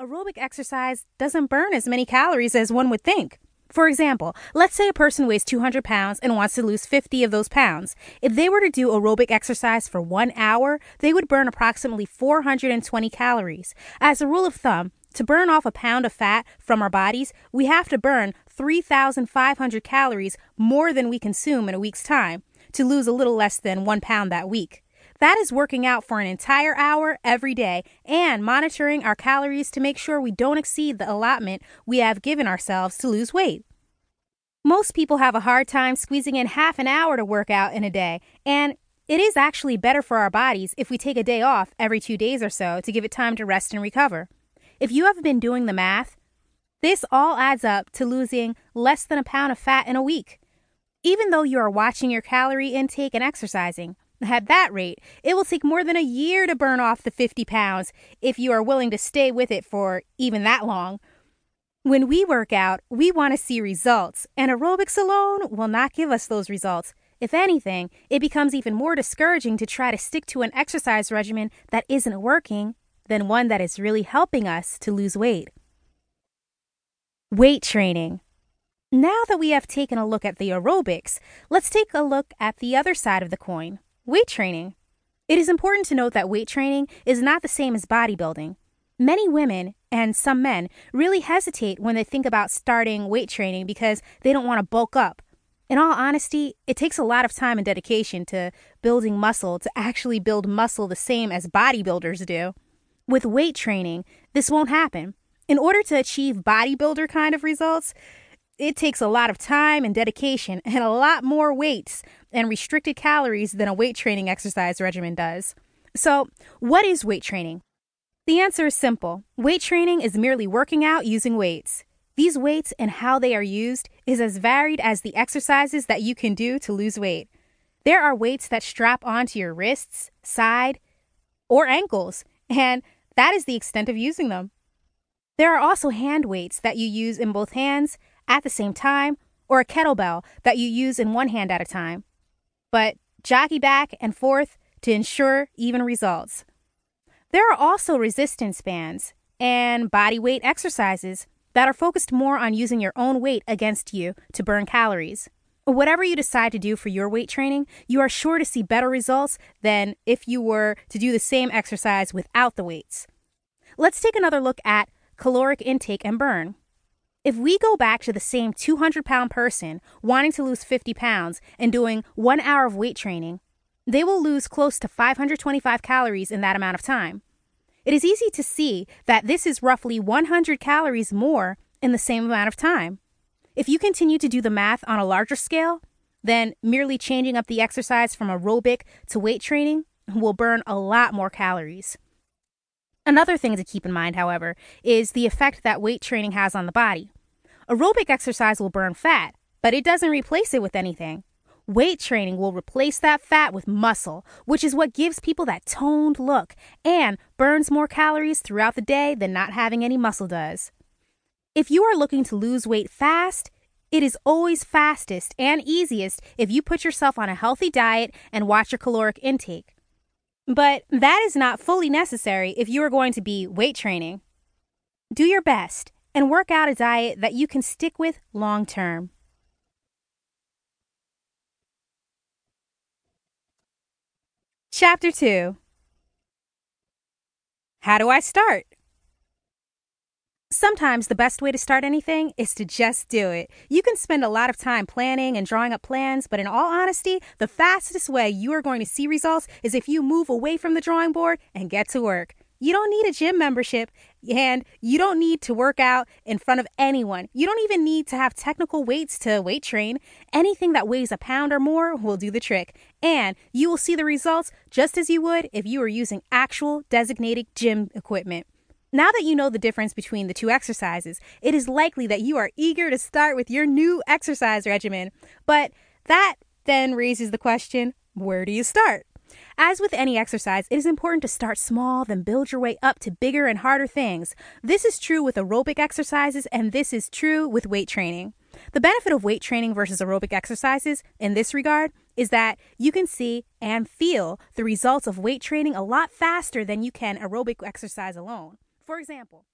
aerobic exercise doesn't burn as many calories as one would think. For example, let's say a person weighs 200 pounds and wants to lose 50 of those pounds. If they were to do aerobic exercise for one hour, they would burn approximately 420 calories. As a rule of thumb, to burn off a pound of fat from our bodies, we have to burn 3,500 calories more than we consume in a week's time to lose a little less than one pound that week. That is working out for an entire hour every day and monitoring our calories to make sure we don't exceed the allotment we have given ourselves to lose weight. Most people have a hard time squeezing in half an hour to work out in a day, and it is actually better for our bodies if we take a day off every two days or so to give it time to rest and recover. If you have been doing the math, this all adds up to losing less than a pound of fat in a week. Even though you are watching your calorie intake and exercising, at that rate, it will take more than a year to burn off the 50 pounds if you are willing to stay with it for even that long. When we work out, we want to see results, and aerobics alone will not give us those results. If anything, it becomes even more discouraging to try to stick to an exercise regimen that isn't working than one that is really helping us to lose weight. Weight training. Now that we have taken a look at the aerobics, let's take a look at the other side of the coin Weight training. It is important to note that weight training is not the same as bodybuilding. Many women and some men really hesitate when they think about starting weight training because they don't want to bulk up. In all honesty, it takes a lot of time and dedication to building muscle to actually build muscle the same as bodybuilders do. With weight training, this won't happen. In order to achieve bodybuilder kind of results, it takes a lot of time and dedication and a lot more weights and restricted calories than a weight training exercise regimen does. So, what is weight training? The answer is simple. Weight training is merely working out using weights. These weights and how they are used is as varied as the exercises that you can do to lose weight. There are weights that strap onto your wrists, side, or ankles, and that is the extent of using them. There are also hand weights that you use in both hands at the same time, or a kettlebell that you use in one hand at a time. But jockey back and forth to ensure even results. There are also resistance bands and body weight exercises that are focused more on using your own weight against you to burn calories. Whatever you decide to do for your weight training, you are sure to see better results than if you were to do the same exercise without the weights. Let's take another look at caloric intake and burn. If we go back to the same 200 pound person wanting to lose 50 pounds and doing one hour of weight training, they will lose close to 525 calories in that amount of time. It is easy to see that this is roughly 100 calories more in the same amount of time. If you continue to do the math on a larger scale, then merely changing up the exercise from aerobic to weight training will burn a lot more calories. Another thing to keep in mind, however, is the effect that weight training has on the body. Aerobic exercise will burn fat, but it doesn't replace it with anything. Weight training will replace that fat with muscle, which is what gives people that toned look and burns more calories throughout the day than not having any muscle does. If you are looking to lose weight fast, it is always fastest and easiest if you put yourself on a healthy diet and watch your caloric intake. But that is not fully necessary if you are going to be weight training. Do your best and work out a diet that you can stick with long term. Chapter 2 How do I start? Sometimes the best way to start anything is to just do it. You can spend a lot of time planning and drawing up plans, but in all honesty, the fastest way you are going to see results is if you move away from the drawing board and get to work. You don't need a gym membership and you don't need to work out in front of anyone. You don't even need to have technical weights to weight train. Anything that weighs a pound or more will do the trick. And you will see the results just as you would if you were using actual designated gym equipment. Now that you know the difference between the two exercises, it is likely that you are eager to start with your new exercise regimen. But that then raises the question where do you start? As with any exercise, it is important to start small, then build your way up to bigger and harder things. This is true with aerobic exercises, and this is true with weight training. The benefit of weight training versus aerobic exercises in this regard is that you can see and feel the results of weight training a lot faster than you can aerobic exercise alone. For example,